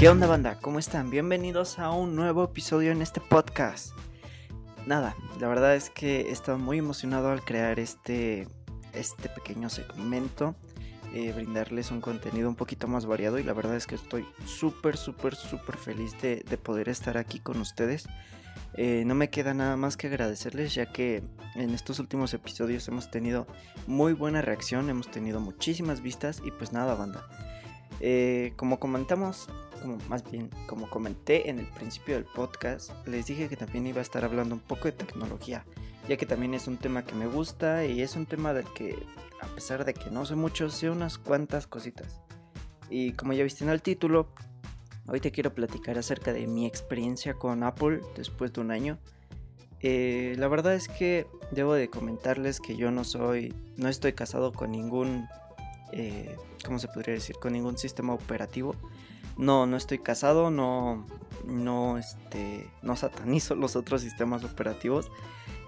¿Qué onda banda? ¿Cómo están? Bienvenidos a un nuevo episodio en este podcast. Nada, la verdad es que he estado muy emocionado al crear este, este pequeño segmento, eh, brindarles un contenido un poquito más variado y la verdad es que estoy súper, súper, súper feliz de, de, poder estar aquí con ustedes. Eh, no me queda nada más que agradecerles ya que en estos últimos episodios hemos tenido muy buena reacción, hemos tenido muchísimas vistas y pues nada banda. Eh, como comentamos, como más bien como comenté en el principio del podcast, les dije que también iba a estar hablando un poco de tecnología, ya que también es un tema que me gusta y es un tema del que, a pesar de que no sé mucho, sé unas cuantas cositas. Y como ya viste en el título, hoy te quiero platicar acerca de mi experiencia con Apple después de un año. Eh, la verdad es que debo de comentarles que yo no soy, no estoy casado con ningún eh, ¿cómo se podría decir? Con ningún sistema operativo. No, no estoy casado, no, no, este, no satanizo los otros sistemas operativos.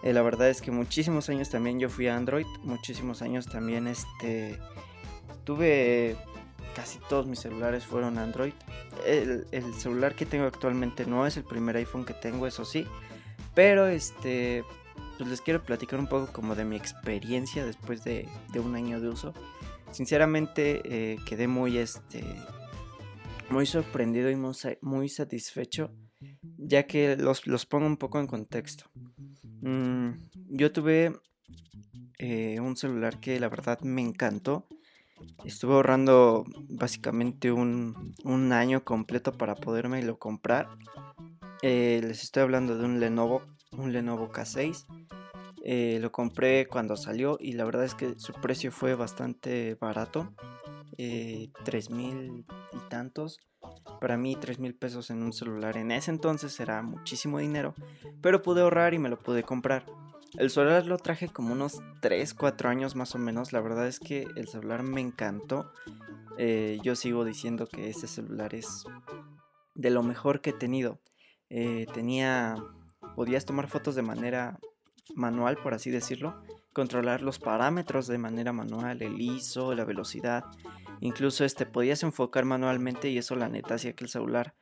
Eh, la verdad es que muchísimos años también yo fui a Android, muchísimos años también, este, tuve casi todos mis celulares fueron Android. El, el, celular que tengo actualmente no es el primer iPhone que tengo, eso sí. Pero este, pues les quiero platicar un poco como de mi experiencia después de, de un año de uso. Sinceramente eh, quedé muy, este, muy sorprendido y muy, satisfecho, ya que los, los, pongo un poco en contexto. Mm, yo tuve eh, un celular que la verdad me encantó. Estuve ahorrando básicamente un, un año completo para poderme lo comprar. Eh, les estoy hablando de un Lenovo, un Lenovo K6 eh, lo compré cuando salió y la verdad es que su precio fue bastante barato. Eh, mil y tantos. Para mí tres mil pesos en un celular en ese entonces era muchísimo dinero. Pero pude ahorrar y me lo pude comprar. El celular lo traje como unos 3, 4 años más o menos. La verdad es que el celular me encantó. Eh, yo sigo diciendo que ese celular es de lo mejor que he tenido. Eh, tenía... Podías tomar fotos de manera manual, por así decirlo, controlar los parámetros de manera manual, el ISO, la velocidad, incluso este podías enfocar manualmente y eso la neta hacía que el celular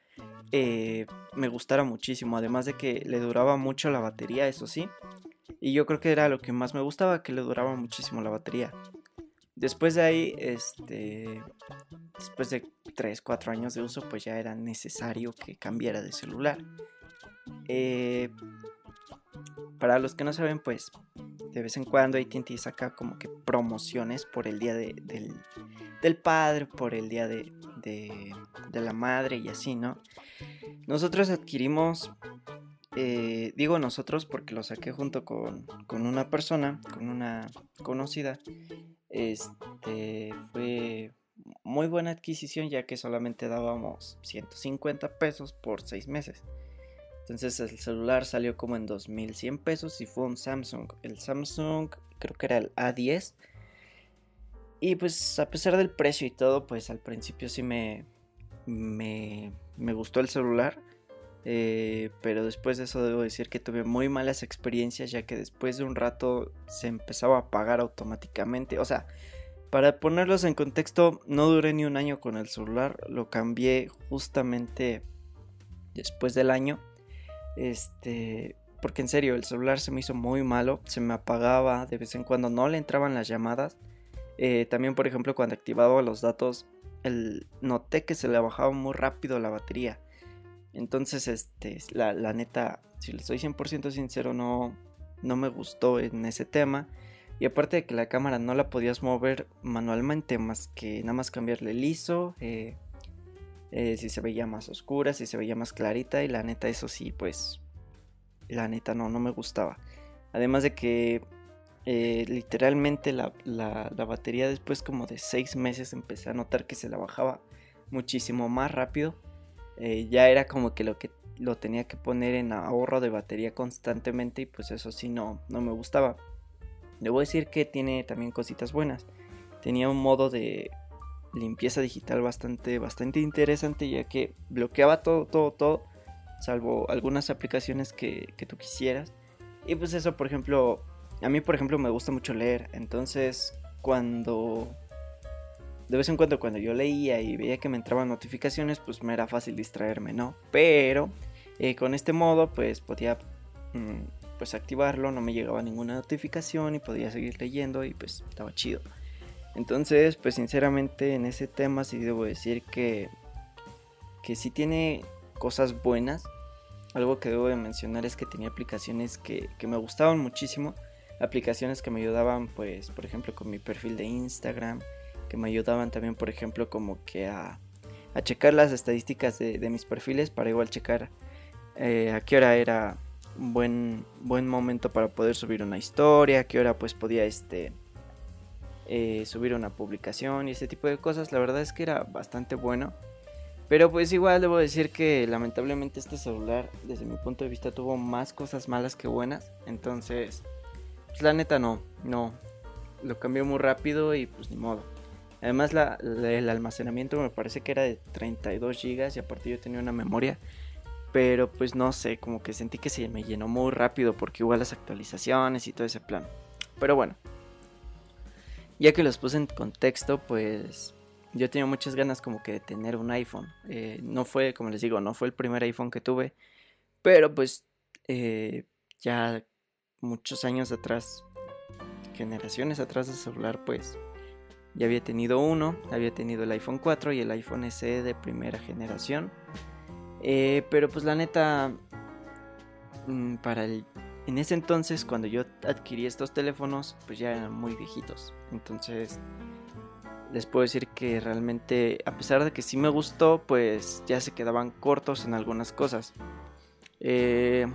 eh, me gustara muchísimo, además de que le duraba mucho la batería, eso sí, y yo creo que era lo que más me gustaba, que le duraba muchísimo la batería. Después de ahí, este, después de 3, 4 años de uso, pues ya era necesario que cambiara de celular. Eh, para los que no saben, pues de vez en cuando AT&T saca como que promociones por el día del, del, padre, por el día de, de, de, la madre y así, ¿no? Nosotros adquirimos, eh, digo nosotros porque lo saqué junto con, con, una persona, con una conocida. Este fue muy buena adquisición ya que solamente dábamos 150 pesos por 6 meses. Entonces el celular salió como en 2100 pesos y fue un Samsung. El Samsung creo que era el A10. Y pues a pesar del precio y todo, pues al principio sí me, me, me gustó el celular. Eh, pero después de eso debo decir que tuve muy malas experiencias ya que después de un rato se empezaba a apagar automáticamente. O sea, para ponerlos en contexto, no duré ni un año con el celular, lo cambié justamente después del año. Este, porque en serio, el celular se me hizo muy malo, se me apagaba, de vez en cuando no le entraban las llamadas. Eh, también, por ejemplo, cuando activaba los datos, el, noté que se le bajaba muy rápido la batería. Entonces, este, la, la neta, si le soy 100% sincero, no, no me gustó en ese tema. Y aparte de que la cámara no la podías mover manualmente, más que nada más cambiarle el ISO, eh, eh, si se veía más oscura, si se veía más clarita y la neta eso sí, pues la neta no, no me gustaba. Además de que eh, literalmente la, batería después como de 6 meses empecé a notar que se la bajaba muchísimo más rápido. Eh, ya era como que lo que lo tenía que poner en ahorro de batería constantemente y pues eso sí no, no me gustaba. Debo decir que tiene también cositas buenas. Tenía un modo de limpieza digital bastante, bastante interesante ya que bloqueaba todo, todo, todo, salvo algunas aplicaciones que, que tú quisieras. Y pues eso, por ejemplo, a mí por ejemplo me gusta mucho leer, entonces cuando de vez en cuando cuando yo leía y veía que me entraban notificaciones, pues me era fácil distraerme, ¿no? Pero eh, con este modo, pues podía mm, pues activarlo, no me llegaba ninguna notificación y podía seguir leyendo y pues estaba chido. Entonces, pues sinceramente en ese tema sí debo decir que, que sí tiene cosas buenas. Algo que debo de mencionar es que tenía aplicaciones que, que me gustaban muchísimo. Aplicaciones que me ayudaban, pues, por ejemplo, con mi perfil de Instagram que me ayudaban también, por ejemplo, como que a, a checar las estadísticas de, mis perfiles para igual checar eh, a qué hora era un buen, buen momento para poder subir una historia, a qué hora pues podía este, eh, subir una publicación y ese tipo de cosas. La verdad es que era bastante bueno. Pero pues igual debo decir que lamentablemente este celular desde mi punto de vista tuvo más cosas malas que buenas. Entonces, pues la neta no, no. Lo cambió muy rápido y pues ni modo. Además la, el almacenamiento me parece que era de 32 GB y aparte yo tenía una memoria. Pero pues no sé, como que sentí que se me llenó muy rápido porque igual las actualizaciones y todo ese plan. Pero bueno, ya que los puse en contexto, pues yo tenía muchas ganas como que de tener un iPhone. Eh, no fue, como les digo, no fue el primer iPhone que tuve. Pero pues eh, ya muchos años atrás, generaciones atrás de celular, pues ya había tenido uno, había tenido el iPhone 4 y el iPhone SE de primera generación. Eh, pero pues la neta, mm, para el, en ese entonces cuando yo adquirí estos teléfonos, pues ya eran muy viejitos. Entonces les puedo decir que realmente, a pesar de que sí me gustó, pues ya se quedaban cortos en algunas cosas. Eh,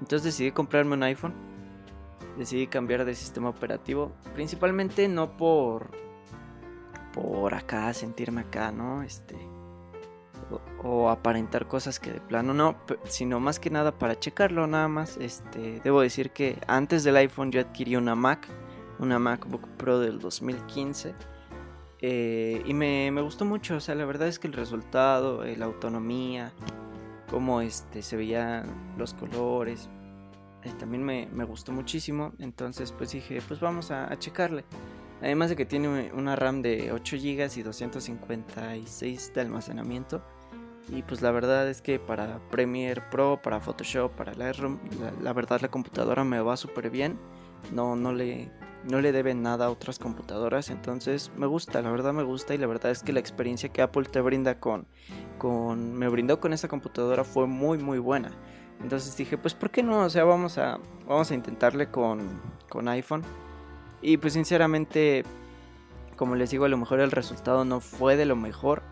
entonces decidí comprarme un iPhone decidí cambiar de sistema operativo. Principalmente no por. por acá, sentirme acá, ¿no? Este. O, aparentar cosas que de plano no, sino más que nada para checarlo nada más. Este, debo decir que antes del iPhone yo adquirí una Mac, una MacBook Pro del 2015. Eh, y me, me, gustó mucho, o sea, la verdad es que el resultado, eh, la autonomía, cómo este, se veían los colores, también me, gustó muchísimo. Entonces pues dije, pues vamos a, checarle. Además de que tiene una RAM de 8 GB y 256 de almacenamiento. Y pues la verdad es que para Premiere Pro, para Photoshop, para Lightroom, la, verdad la computadora me va súper bien. No, no le, no le debe nada a otras computadoras. Entonces me gusta, la verdad me gusta. Y la verdad es que la experiencia que Apple te brinda con, con me brindó con esa computadora fue muy muy buena. Entonces dije, pues ¿por qué no? O sea, vamos a, vamos a intentarle con, con iPhone. Y pues sinceramente, como les digo, a lo mejor el resultado no fue de lo mejor.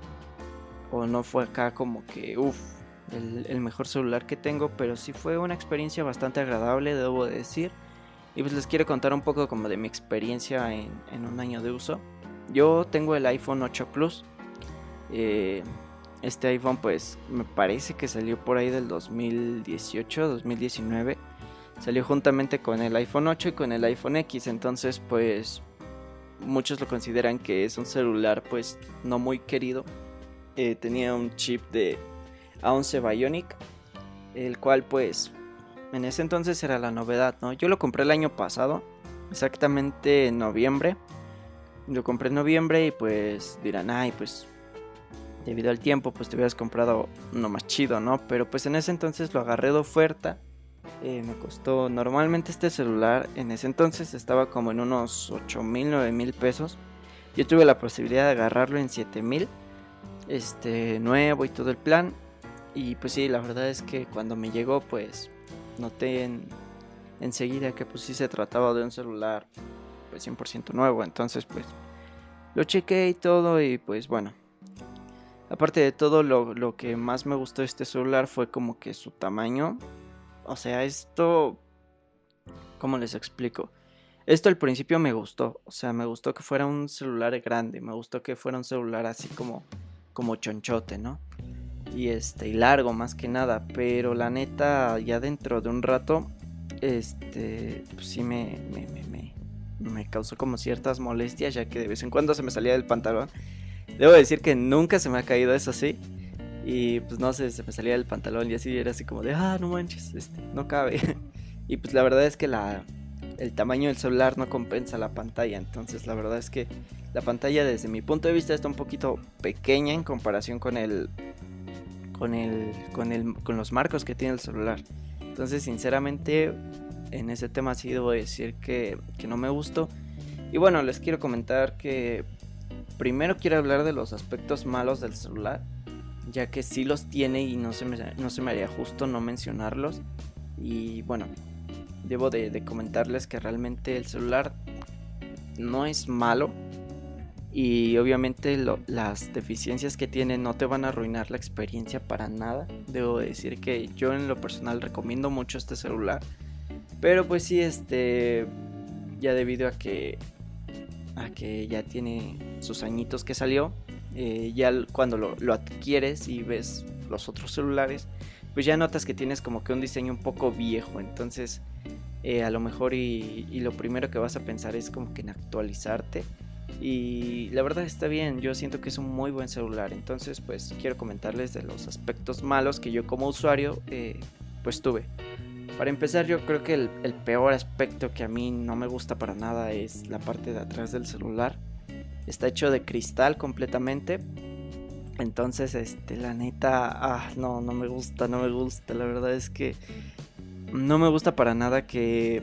No fue acá como que, uff, el, mejor celular que tengo. Pero sí fue una experiencia bastante agradable, debo decir. Y pues les quiero contar un poco como de mi experiencia en, en un año de uso. Yo tengo el iPhone 8 Plus. Eh, este iPhone pues me parece que salió por ahí del 2018, 2019. Salió juntamente con el iPhone 8 y con el iPhone X. Entonces pues muchos lo consideran que es un celular pues no muy querido. Eh, tenía un chip de A11 Bionic. El cual pues en ese entonces era la novedad, ¿no? Yo lo compré el año pasado. Exactamente en noviembre. Lo compré en noviembre y pues dirán, ay pues debido al tiempo, pues te hubieras comprado uno más chido, ¿no? Pero pues en ese entonces lo agarré de oferta. Eh, me costó, normalmente este celular en ese entonces estaba como en unos 8 mil, 9 mil pesos. Yo tuve la posibilidad de agarrarlo en 7 mil, este, nuevo y todo el plan. Y pues sí, la verdad es que cuando me llegó, pues noté enseguida que pues sí se trataba de un celular pues 100% nuevo. Entonces pues lo chequé y todo y pues bueno, Aparte de todo, lo, que más me gustó de este celular fue como que su tamaño. O sea, esto... ¿Cómo les explico? Esto al principio me gustó. O sea, me gustó que fuera un celular grande. Me gustó que fuera un celular así como, como chonchote, ¿no? Y este, y largo más que nada. Pero la neta, ya dentro de un rato, este, pues sí me, me, me, me causó como ciertas molestias, ya que de vez en cuando se me salía del pantalón Debo decir que nunca se me ha caído eso así. Y pues no sé, se me salía el pantalón y así era así como de, ah, no manches, este, no cabe. y pues la verdad es que la, el tamaño del celular no compensa la pantalla. Entonces la verdad es que la pantalla desde mi punto de vista está un poquito pequeña en comparación con el con el con el con los marcos que tiene el celular. Entonces sinceramente en ese tema sí debo decir que, que no me gustó. Y bueno, les quiero comentar que primero quiero hablar de los aspectos malos del celular, ya que sí los tiene y no se me, no se me haría justo no mencionarlos. Y bueno, debo de, comentarles que realmente el celular no es malo y obviamente las deficiencias que tiene no te van a arruinar la experiencia para nada. Debo decir que yo en lo personal recomiendo mucho este celular. Pero pues sí, este ya debido a que a que ya tiene sus añitos que salió, eh, ya cuando lo, lo adquieres y ves los otros celulares, pues ya notas que tienes como que un diseño un poco viejo. Entonces eh, a lo mejor y, lo primero que vas a pensar es como que en actualizarte. Y la verdad está bien, yo siento que es un muy buen celular. Entonces pues quiero comentarles de los aspectos malos que yo como usuario eh, pues tuve. Para empezar yo creo que el, peor aspecto que a mí no me gusta para nada es la parte de atrás del celular. Está hecho de cristal completamente. Entonces, este, la neta, ah, no, no me gusta, no me gusta. La verdad es que no me gusta para nada que,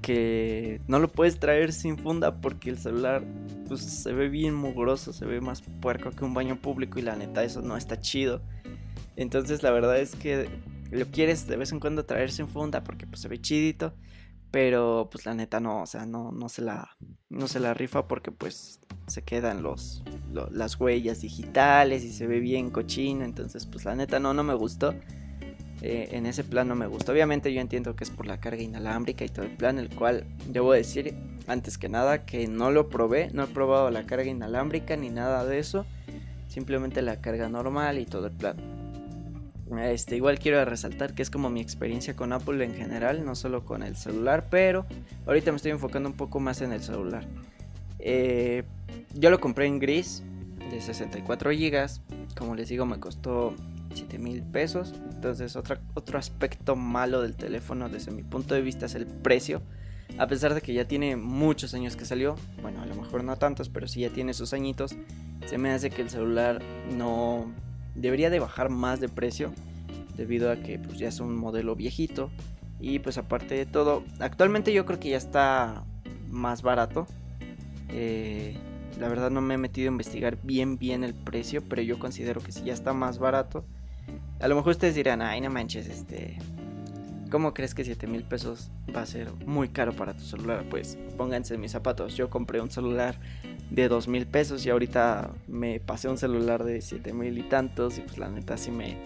que no lo puedes traer sin funda porque el celular pues, se ve bien mugroso, se ve más puerco que un baño público y la neta eso no está chido. Entonces la verdad es que lo quieres de vez en cuando traer sin funda porque pues se ve chidito. Pero pues la neta no, o sea, no, no, se, la, no se la rifa porque pues se quedan los, las huellas digitales y se ve bien cochino. Entonces pues la neta no, no me gustó. Eh, en ese plan no me gusta. Obviamente yo entiendo que es por la carga inalámbrica y todo el plan, el cual debo decir antes que nada que no lo probé, no he probado la carga inalámbrica ni nada de eso, simplemente la carga normal y todo el plan. Este, igual quiero resaltar que es como mi experiencia con Apple en general, no solo con el celular, pero ahorita me estoy enfocando un poco más en el celular. Eh, yo lo compré en gris de 64 GB, como les digo me costó 7 mil pesos. Entonces otro, otro aspecto malo del teléfono desde mi punto de vista es el precio. A pesar de que ya tiene muchos años que salió, bueno, a lo mejor no tantos, pero sí ya tiene sus añitos, se me hace que el celular no debería de bajar más de precio debido a que pues ya es un modelo viejito y pues aparte de todo, actualmente yo creo que ya está más barato. Eh, la verdad no me he metido a investigar bien bien el precio, pero yo considero que si ya está más barato, a lo mejor ustedes dirán, ay, no manches, este. ¿Cómo crees que 7 mil pesos va a ser muy caro para tu celular? Pues pónganse mis zapatos. Yo compré un celular de 2 mil pesos y ahorita me pasé un celular de 7 mil y tantos. Y pues la neta sí me.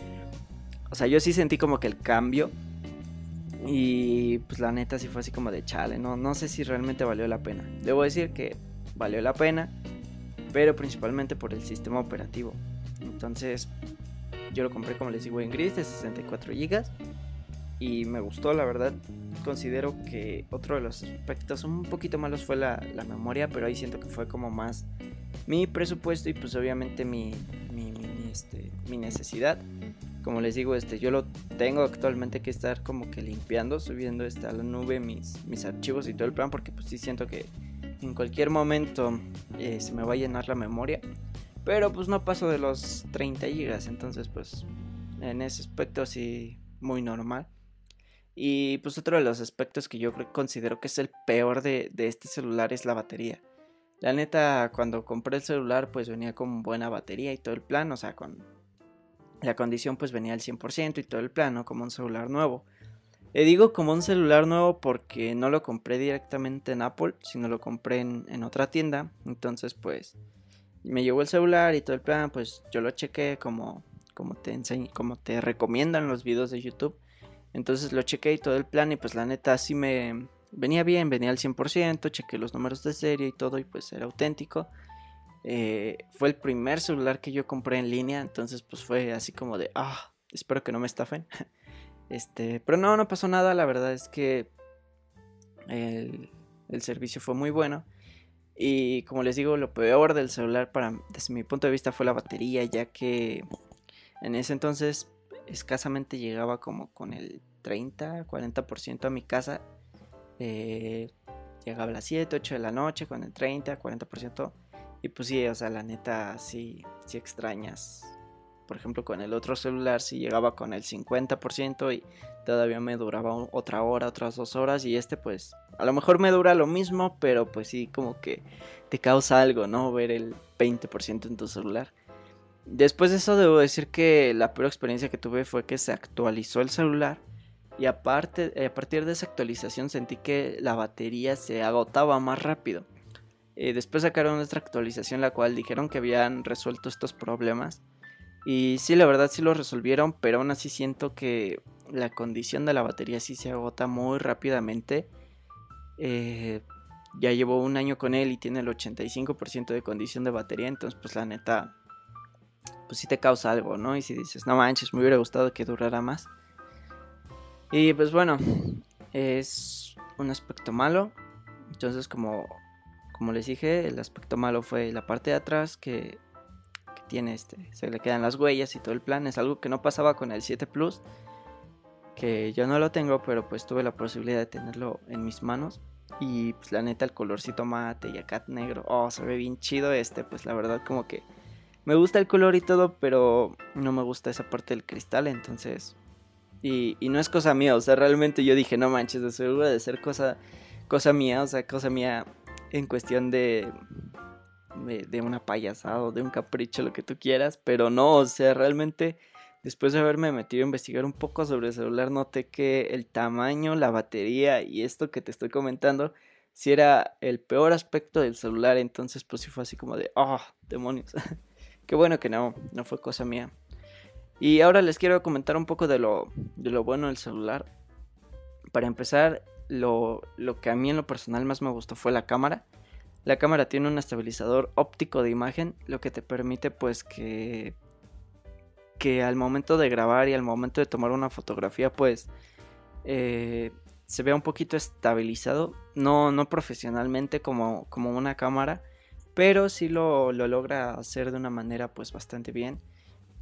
O sea, yo sí sentí como que el cambio. Y pues la neta sí fue así como de chale. No, no sé si realmente valió la pena. Debo decir que valió la pena. Pero principalmente por el sistema operativo. Entonces, yo lo compré, como les digo, en gris de 64 GB. Y me gustó, la verdad. Considero que otro de los aspectos un poquito malos fue la, memoria, pero ahí siento que fue como más mi presupuesto y pues obviamente mi, mi, este, mi necesidad. Como les digo, este, yo lo tengo actualmente que estar como que limpiando, subiendo este, a la nube mis, mis archivos y todo el plan, porque pues sí siento que en cualquier momento eh, se me va a llenar la memoria. Pero pues no paso de los 30 gigas, entonces pues en ese aspecto sí muy normal. Y pues otro de los aspectos que yo considero que es el peor de, este celular es la batería. La neta, cuando compré el celular pues venía con buena batería y todo el plan, o sea, con la condición pues venía al 100% y todo el plan, ¿no? Como un celular nuevo. Le digo como un celular nuevo porque no lo compré directamente en Apple, sino lo compré en, en otra tienda. Entonces pues me llegó el celular y todo el plan, pues yo lo chequé como, como te enseño, como te recomiendan los videos de YouTube. Entonces lo chequé y todo el plan y pues la neta sí me venía bien, venía al 100%, chequé los números de serie y todo y pues era auténtico. Eh, fue el primer celular que yo compré en línea, entonces pues fue así como de, ah, espero que no me estafen. este, pero no, no pasó nada, la verdad es que el, el servicio fue muy bueno. Y como les digo, lo peor del celular para, desde mi punto de vista fue la batería, ya que en ese entonces escasamente llegaba como con el 30, 40% a mi casa. Eh, llegaba a las 7, 8 de la noche con el 30, 40%. Y pues sí, o sea, la neta, sí, sí extrañas. Por ejemplo, con el otro celular sí llegaba con el 50% y todavía me duraba otra hora, otras dos horas. Y este pues a lo mejor me dura lo mismo, pero pues sí como que te causa algo, ¿no? Ver el 20% en tu celular. Después de eso debo decir que la peor experiencia que tuve fue que se actualizó el celular y aparte, eh, a partir de esa actualización sentí que la batería se agotaba más rápido. Eh, después sacaron otra actualización la cual dijeron que habían resuelto estos problemas. Y sí, la verdad sí lo resolvieron, pero aún así siento que la condición de la batería sí se agota muy rápidamente. Eh, ya llevo un año con él y tiene el 85% de condición de batería, entonces pues la neta, pues sí te causa algo, ¿no? Y si dices, no manches, me hubiera gustado que durara más. Y pues bueno, es un aspecto malo. Entonces como, como les dije, el aspecto malo fue la parte de atrás que, tiene este, se le quedan las huellas y todo el plan. Es algo que no pasaba con el 7 Plus, que yo no lo tengo, pero pues tuve la posibilidad de tenerlo en mis manos. Y pues la neta el colorcito mate y acá negro, oh, se ve bien chido este, pues la verdad como que me gusta el color y todo, pero no me gusta esa parte del cristal, entonces y, no es cosa mía, o sea, realmente yo dije, no manches, de seguro de ser cosa, cosa mía, o sea, cosa mía en cuestión de, de, una payasada o de un capricho, lo que tú quieras, pero no, o sea, realmente después de haberme metido a investigar un poco sobre el celular, noté que el tamaño, la batería y esto que te estoy comentando, si era el peor aspecto del celular, entonces pues sí fue así como de, oh, demonios. Qué bueno que no, no fue cosa mía. Y ahora les quiero comentar un poco de lo, de lo bueno del celular. Para empezar, lo, lo, que a mí en lo personal más me gustó fue la cámara. La cámara tiene un estabilizador óptico de imagen, lo que te permite pues que, que al momento de grabar y al momento de tomar una fotografía pues eh, se vea un poquito estabilizado. No, no profesionalmente como, como una cámara, pero sí lo, lo logra hacer de una manera pues bastante bien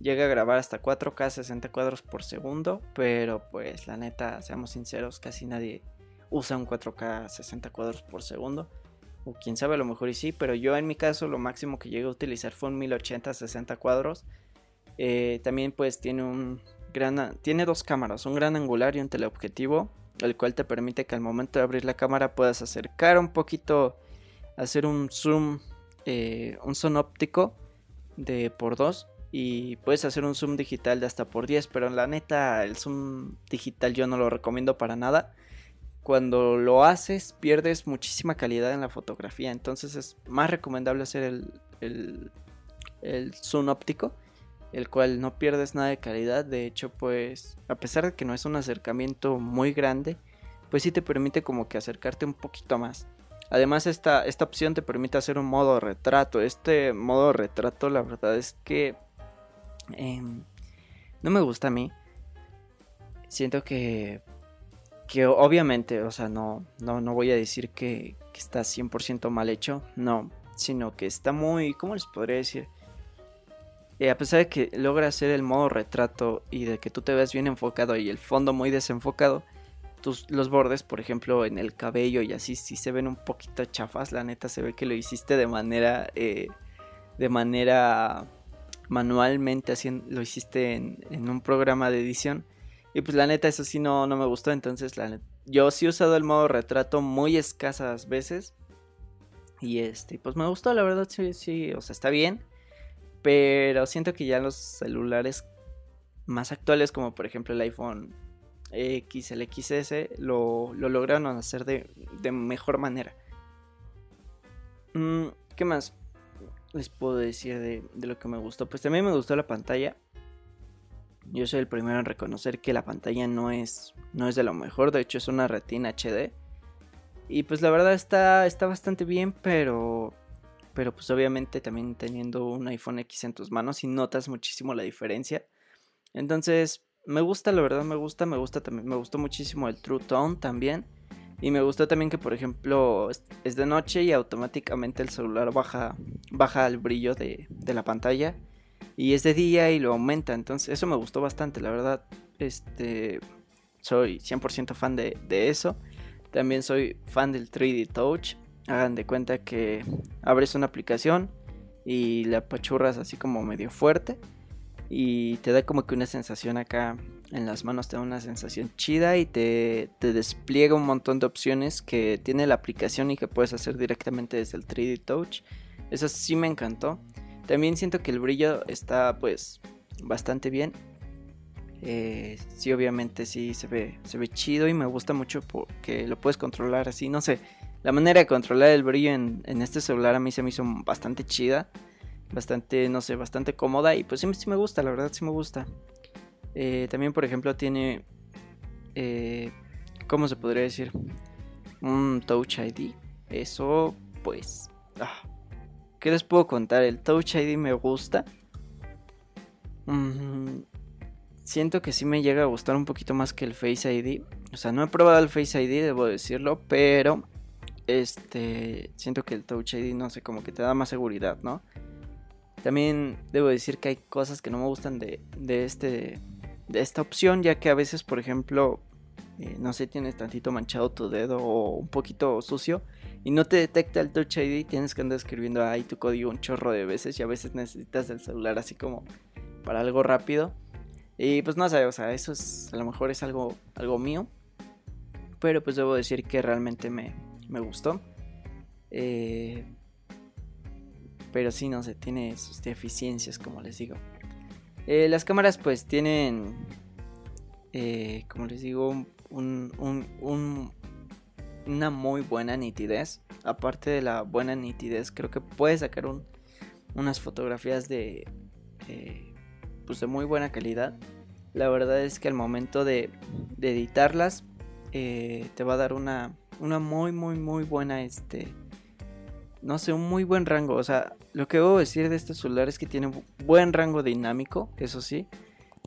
llega a grabar hasta 4K 60 cuadros por segundo, pero pues la neta, seamos sinceros, casi nadie usa un 4K 60 cuadros por segundo. O quién sabe, a lo mejor y sí, pero yo en mi caso lo máximo que llegué a utilizar fue un 1080 60 cuadros. Eh, también pues tiene un gran, tiene dos cámaras, un gran angular y un teleobjetivo, el cual te permite que al momento de abrir la cámara puedas acercar un poquito, hacer un zoom, eh, un zoom óptico de por 2 y puedes hacer un zoom digital de hasta por 10, pero la neta el zoom digital yo no lo recomiendo para nada. Cuando lo haces pierdes muchísima calidad en la fotografía, entonces es más recomendable hacer el, el, zoom óptico, el cual no pierdes nada de calidad, de hecho pues a pesar de que no es un acercamiento muy grande, pues sí te permite como que acercarte un poquito más. Además esta, esta opción te permite hacer un modo retrato. Este modo retrato la verdad es que Em, no me gusta a mí. Siento que, que obviamente, o sea, no, no, no voy a decir que, que está 100% mal hecho, no, sino que está muy, ¿cómo les podría decir? Eh, a pesar de que logra hacer el modo retrato y de que tú te ves bien enfocado y el fondo muy desenfocado, tus, los bordes, por ejemplo, en el cabello y así, sí se ven un poquito chafas. La neta se ve que lo hiciste de manera, eh, de manera manualmente haciendo, lo hiciste en, un programa de edición. Y pues la neta eso sí no, no me gustó. Entonces la yo sí he usado el modo retrato muy escasas veces. Y este, pues me gustó, la verdad sí, sí, o sea, está bien. Pero siento que ya los celulares más actuales, como por ejemplo el iPhone X, el XS, lo, lo lograron hacer de, de mejor manera. Mm, ¿Qué más? les puedo decir de, lo que me gustó? Pues también me gustó la pantalla. Yo soy el primero en reconocer que la pantalla no es, no es de lo mejor, de hecho es una retina HD. Y pues la verdad está, está bastante bien, pero, pero pues obviamente también teniendo un iPhone X en tus manos y notas muchísimo la diferencia. Entonces me gusta, la verdad me gusta, me gusta también, me gustó muchísimo el True Tone también. Y me gustó también que, por ejemplo, es de noche y automáticamente el celular baja, baja el brillo de, la pantalla. Y es de día y lo aumenta. Entonces, eso me gustó bastante, la verdad. Este, soy 100% fan de, eso. También soy fan del 3D Touch. Hagan de cuenta que abres una aplicación y la apachurras así como medio fuerte y te da como que una sensación acá en las manos, te da una sensación chida y te, te despliega un montón de opciones que tiene la aplicación y que puedes hacer directamente desde el 3D Touch. Eso sí me encantó. También siento que el brillo está pues bastante bien. Eh, sí, obviamente sí se ve, se ve chido y me gusta mucho porque lo puedes controlar así. No sé, la manera de controlar el brillo en, este celular a mí se me hizo bastante chida. Bastante, no sé, bastante cómoda. Y pues sí, sí me gusta, la verdad sí me gusta. Eh, también, por ejemplo, tiene... Eh, ¿Cómo se podría decir? Un Touch ID. Eso, pues... Ah, ¿Qué les puedo contar? El Touch ID me gusta. Mm, siento que sí me llega a gustar un poquito más que el Face ID. O sea, no he probado el Face ID, debo decirlo, pero este siento que el Touch ID no sé, como que te da más seguridad, ¿no? También debo decir que hay cosas que no me gustan de, de este de esta opción, ya que a veces, por ejemplo, eh, no sé, tienes tantito manchado tu dedo o un poquito sucio y no te detecta el Touch ID, tienes que andar escribiendo ahí tu código un chorro de veces y a veces necesitas el celular así como para algo rápido. Y pues no sé, o sea, eso es, a lo mejor es algo, algo mío. Pero pues debo decir que realmente me, me gustó. Eh, pero sí, no sé, tiene sus deficiencias, como les digo. Eh, las cámaras pues tienen, eh, como les digo, un, un, una muy buena nitidez. Aparte de la buena nitidez, creo que puede sacar un, unas fotografías de, eh, pues de muy buena calidad. La verdad es que al momento de, de editarlas, eh, te va a dar una, una muy, muy, muy buena, este, no sé, un muy buen rango. O sea, lo que debo decir de este celular es que tiene buen rango dinámico, eso sí.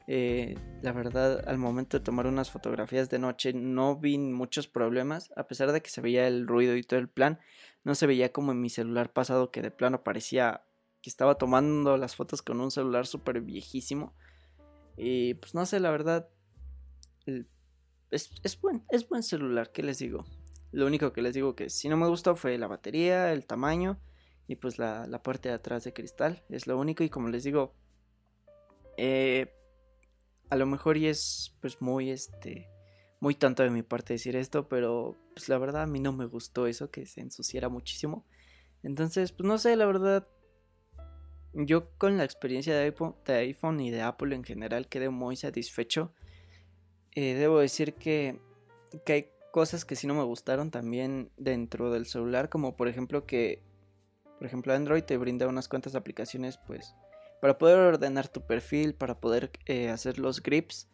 Eh, la verdad, al momento de tomar unas fotografías de noche no vi muchos problemas, a pesar de que se veía el ruido y todo el plan, no se veía como en mi celular pasado que de plano parecía que estaba tomando las fotos con un celular súper viejísimo. Y pues no sé, la verdad, es, es, buen, es buen celular, ¿qué les digo? Lo único que les digo que si no me gustó fue la batería, el tamaño y pues la, la parte de atrás de cristal, es lo único y como les digo, eh, a lo mejor y es pues muy este muy tanto de mi parte decir esto, pero pues la verdad a mí no me gustó eso que se ensuciara muchísimo. Entonces, pues no sé, la verdad yo con la experiencia de iPhone, y de Apple en general quedé muy satisfecho. Eh, debo decir que, que hay cosas que sí no me gustaron también dentro del celular, como por ejemplo que, por ejemplo, Android te brinda unas cuantas aplicaciones, pues para poder ordenar tu perfil, para poder eh, hacer los grips.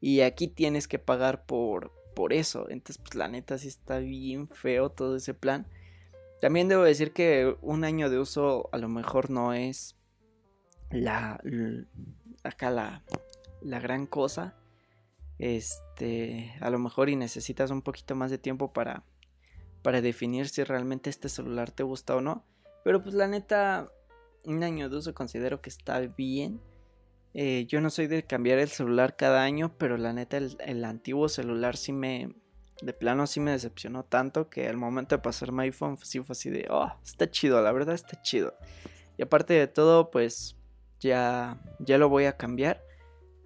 Y aquí tienes que pagar por, por eso. Entonces, pues la neta sí está bien feo todo ese plan. También debo decir que un año de uso a lo mejor no es la, acá la, la gran cosa. Este, a lo mejor y necesitas un poquito más de tiempo para para definir si realmente este celular te gusta o no. Pero pues la neta un año de uso considero que está bien. Eh, yo no soy de cambiar el celular cada año, pero la neta el, antiguo celular sí me, de plano sí me decepcionó tanto que al momento de pasarme iPhone sí fue así de, oh, está chido, la verdad está chido. Y aparte de todo, pues ya, ya lo voy a cambiar.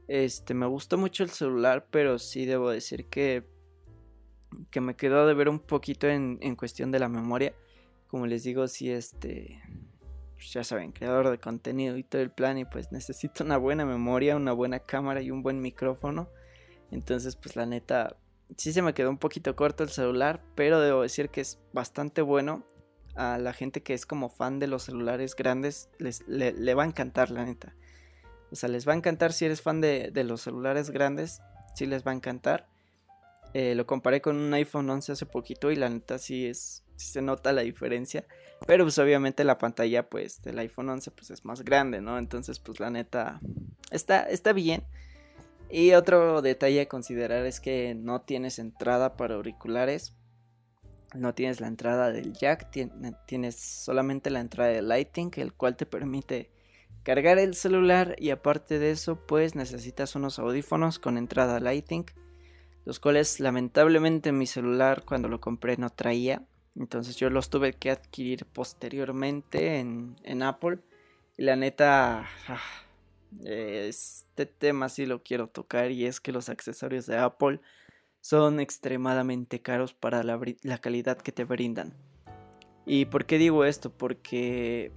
Este, me gustó mucho el celular, pero sí debo decir que, que me quedó de ver un poquito en, en cuestión de la memoria. Como les digo, sí, este, pues, ya saben, creador de contenido y todo el plan y pues necesito una buena memoria, una buena cámara y un buen micrófono. Entonces pues la neta, sí se me quedó un poquito corto el celular, pero debo decir que es bastante bueno. A la gente que es como fan de los celulares grandes les, le, va a encantar la neta. O sea, les va a encantar si eres fan de, de los celulares grandes, sí les va a encantar. Eh, lo comparé con un iPhone 11 hace poquito y la neta sí es, se nota la diferencia. Pero pues obviamente la pantalla pues del iPhone 11 pues es más grande, ¿no? Entonces pues la neta está, está bien. Y otro detalle a considerar es que no tienes entrada para auriculares. No tienes la entrada del jack, tienes solamente la entrada de Lighting, el cual te permite cargar el celular y aparte de eso pues necesitas unos audífonos con entrada Lighting. los cuales lamentablemente mi celular cuando lo compré no traía. Entonces yo los tuve que adquirir posteriormente en, Apple. Y la neta, ah, este tema sí lo quiero tocar y es que los accesorios de Apple son extremadamente caros para la, la calidad que te brindan. ¿Y por qué digo esto? Porque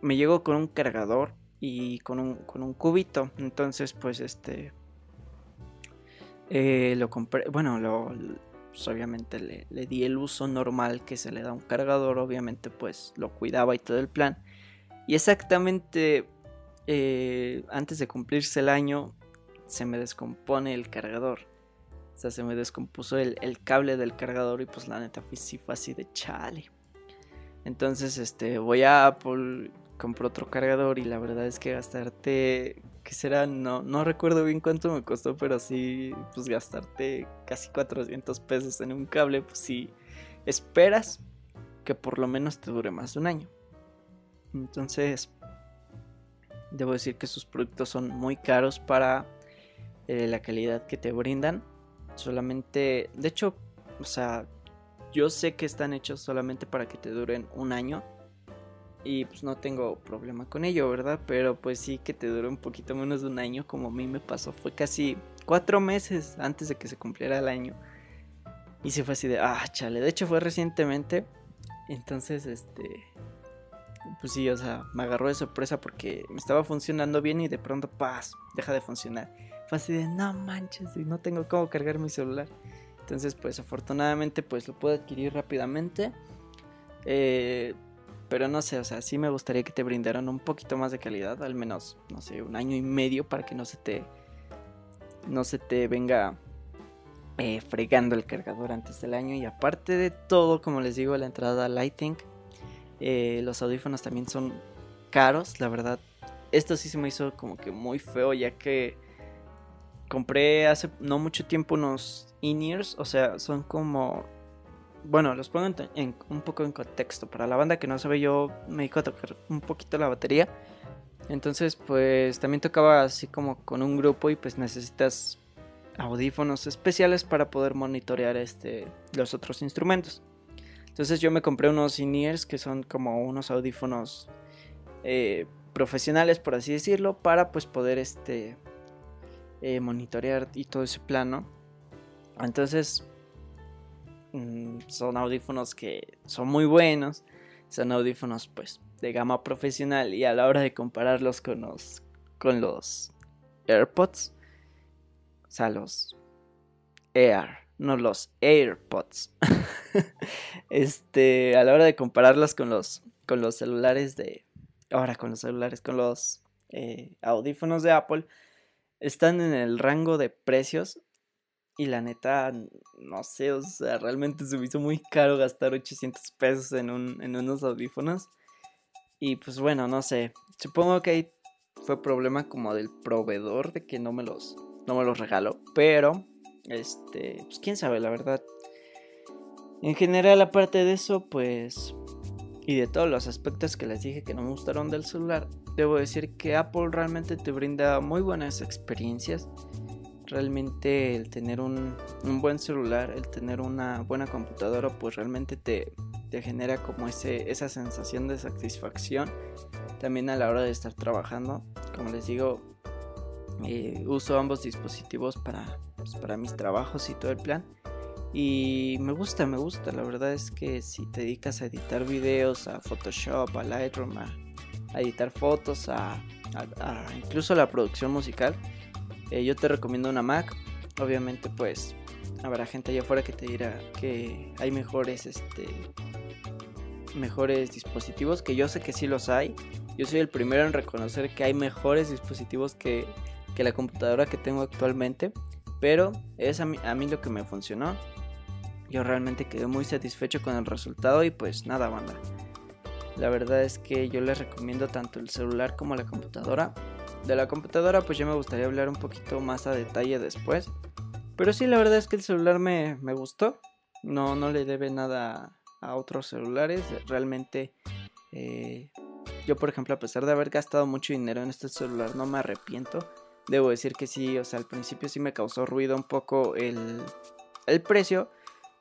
me llegó con un cargador y con un, con un cubito. Entonces, pues este... Eh, lo compré, bueno, lo, pues, obviamente le, le, di el uso normal que se le da a un cargador, obviamente pues lo cuidaba y todo el plan. Y exactamente eh, antes de cumplirse el año se me descompone el cargador. O sea, se me descompuso el, el cable del cargador y pues la neta fue, sí fue así de chale. Entonces, este, voy a Apple, compro otro cargador y la verdad es que gastarte, ¿qué será? No, no recuerdo bien cuánto me costó, pero sí, pues gastarte casi 400 pesos en un cable, pues sí, esperas que por lo menos te dure más de un año. Entonces, debo decir que sus productos son muy caros para eh, la calidad que te brindan. Solamente, de hecho, o sea, yo sé que están hechos solamente para que te duren un año. Y pues no tengo problema con ello, ¿verdad? Pero pues sí que te dure un poquito menos de un año como a mí me pasó. Fue casi cuatro meses antes de que se cumpliera el año. Y se fue así de, ah, chale. De hecho fue recientemente. Entonces, este... Pues sí, o sea, me agarró de sorpresa porque me estaba funcionando bien y de pronto, paz, deja de funcionar. Fue así de, no manches, no tengo cómo cargar mi celular. Entonces, pues afortunadamente, pues lo puedo adquirir rápidamente. Eh, pero no sé, o sea, sí me gustaría que te brindaran un poquito más de calidad, al menos, no sé, un año y medio para que no se te, no se te venga eh, fregando el cargador antes del año. Y aparte de todo, como les digo, la entrada Lighting, eh, los audífonos también son caros, la verdad. Esto sí se me hizo como que muy feo, ya que compré hace no mucho tiempo unos in-ears, o sea, son como... Bueno, los pongo en, un poco en contexto. Para la banda que no sabe, yo me dedico a tocar un poquito la batería. Entonces, pues también tocaba así como con un grupo y pues necesitas audífonos especiales para poder monitorear este, los otros instrumentos. Entonces yo me compré unos in-ears que son como unos audífonos eh, profesionales, por así decirlo, para pues poder este, eh, monitorear y todo ese plano. Entonces, son audífonos que son muy buenos. Son audífonos pues de gama profesional y a la hora de compararlos con los, con los AirPods, o sea, los Air, no los AirPods. este, a la hora de compararlos con los, con los celulares de, ahora con los celulares, con los eh, audífonos de Apple, están en el rango de precios y la neta, no sé, o sea, realmente se me hizo muy caro gastar 800 pesos en, un, en unos audífonos. Y pues bueno, no sé. Supongo que ahí fue problema como del proveedor de que no me los, no me los regaló. Pero, este, pues quién sabe, la verdad. En general, aparte de eso, pues... Y de todos los aspectos que les dije que no me gustaron del celular, debo decir que Apple realmente te brinda muy buenas experiencias realmente el tener un, buen celular, el tener una buena computadora, pues realmente te, genera como ese, esa sensación de satisfacción también a la hora de estar trabajando. Como les digo, eh, uso ambos dispositivos para, pues, para mis trabajos y todo el plan. Y me gusta, me gusta. La verdad es que si te dedicas a editar videos, a Photoshop, a Lightroom, a, editar fotos, a, a incluso la producción musical, eh, yo te recomiendo una Mac. Obviamente, pues habrá gente allá afuera que te dirá que hay mejores, este, mejores dispositivos. Que yo sé que sí los hay. Yo soy el primero en reconocer que hay mejores dispositivos que, que la computadora que tengo actualmente. Pero es a mí, a mí lo que me funcionó. Yo realmente quedé muy satisfecho con el resultado y pues nada, banda. La verdad es que yo les recomiendo tanto el celular como la computadora. De la computadora pues ya me gustaría hablar un poquito más a detalle después. Pero sí, la verdad es que el celular me, gustó. No, no le debe nada a otros celulares. Realmente eh, yo por ejemplo a pesar de haber gastado mucho dinero en este celular no me arrepiento. Debo decir que sí, o sea, al principio sí me causó ruido un poco el, el precio.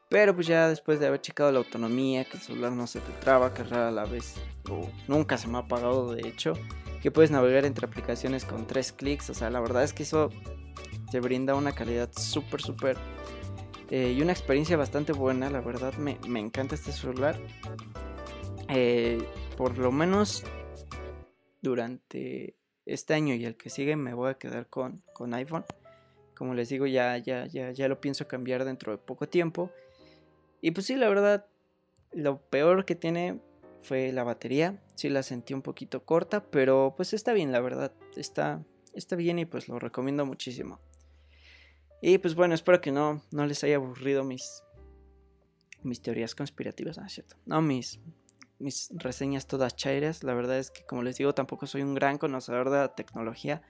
Pero pues ya después de haber checado la autonomía, que el celular no se te traba, que rara la vez, o nunca se me ha apagado de hecho, que puedes navegar entre aplicaciones con tres clics, o sea, la verdad es que eso te brinda una calidad súper, súper eh, y una experiencia bastante buena, la verdad me, me encanta este celular. Eh, por lo menos durante este año y el que sigue me voy a quedar con, con iPhone. Como les digo, ya, ya, ya, ya lo pienso cambiar dentro de poco tiempo. Y pues sí, la verdad, lo peor que tiene fue la batería. Sí la sentí un poquito corta, pero pues está bien, la verdad. Está, está bien y pues lo recomiendo muchísimo. Y pues bueno, espero que no, no les haya aburrido mis, mis teorías conspirativas. Ah, cierto. No, mis, mis reseñas todas chairas. La verdad es que, como les digo, tampoco soy un gran conocedor de la tecnología.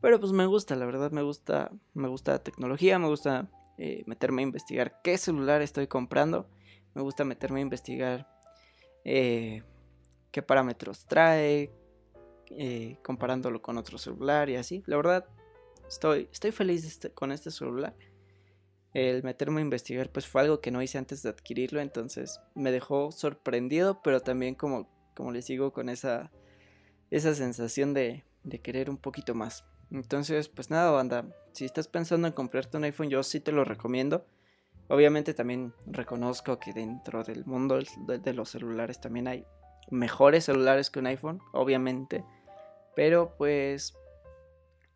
Pero pues me gusta, la verdad me gusta, me gusta la tecnología, me gusta eh, meterme a investigar qué celular estoy comprando. Me gusta meterme a investigar eh, qué parámetros trae, eh, comparándolo con otro celular y así. La verdad, estoy, estoy feliz este, con este celular. El meterme a investigar pues fue algo que no hice antes de adquirirlo, entonces me dejó sorprendido, pero también como, como les digo, con esa, esa sensación de, de querer un poquito más. Entonces, pues nada, banda, si estás pensando en comprarte un iPhone, yo sí te lo recomiendo. Obviamente también reconozco que dentro del mundo de, los celulares también hay mejores celulares que un iPhone, obviamente. Pero pues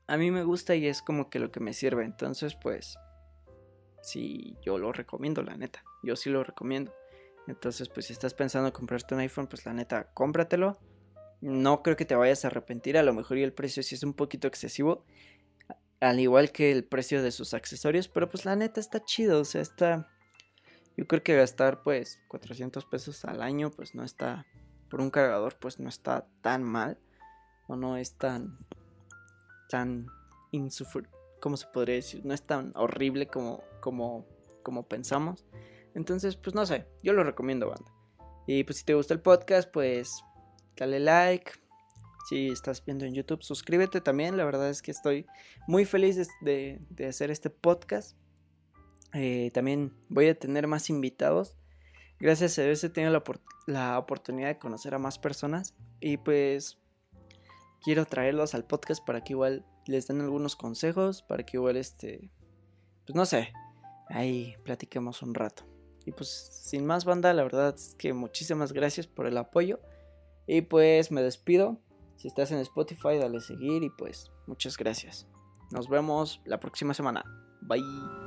a mí me gusta y es como que lo que me sirve. Entonces, pues sí, yo lo recomiendo, la neta. Yo sí lo recomiendo. Entonces, pues si estás pensando en comprarte un iPhone, pues la neta, cómpratelo no creo que te vayas a arrepentir. A lo mejor y el precio sí es un poquito excesivo. Al igual que el precio de sus accesorios. Pero pues la neta está chido. O sea, está... Yo creo que gastar pues 400 pesos al año pues no está... Por un cargador pues no está tan mal. O no es tan... Tan... Insufr ¿Cómo se podría decir? No es tan horrible como, como, como pensamos. Entonces pues no sé. Yo lo recomiendo banda. Y pues si te gusta el podcast pues dale like. Si estás viendo en YouTube, suscríbete también. La verdad es que estoy muy feliz de, hacer este podcast. Eh, también voy a tener más invitados. Gracias a Dios he tenido la, la oportunidad de conocer a más personas. Y pues quiero traerlos al podcast para que igual les den algunos consejos. Para que igual este... Pues no sé. Ahí platiquemos un rato. Y pues sin más banda, la verdad es que muchísimas gracias por el apoyo. Y pues me despido. Si estás en Spotify, dale seguir y pues muchas gracias. Nos vemos la próxima semana. Bye.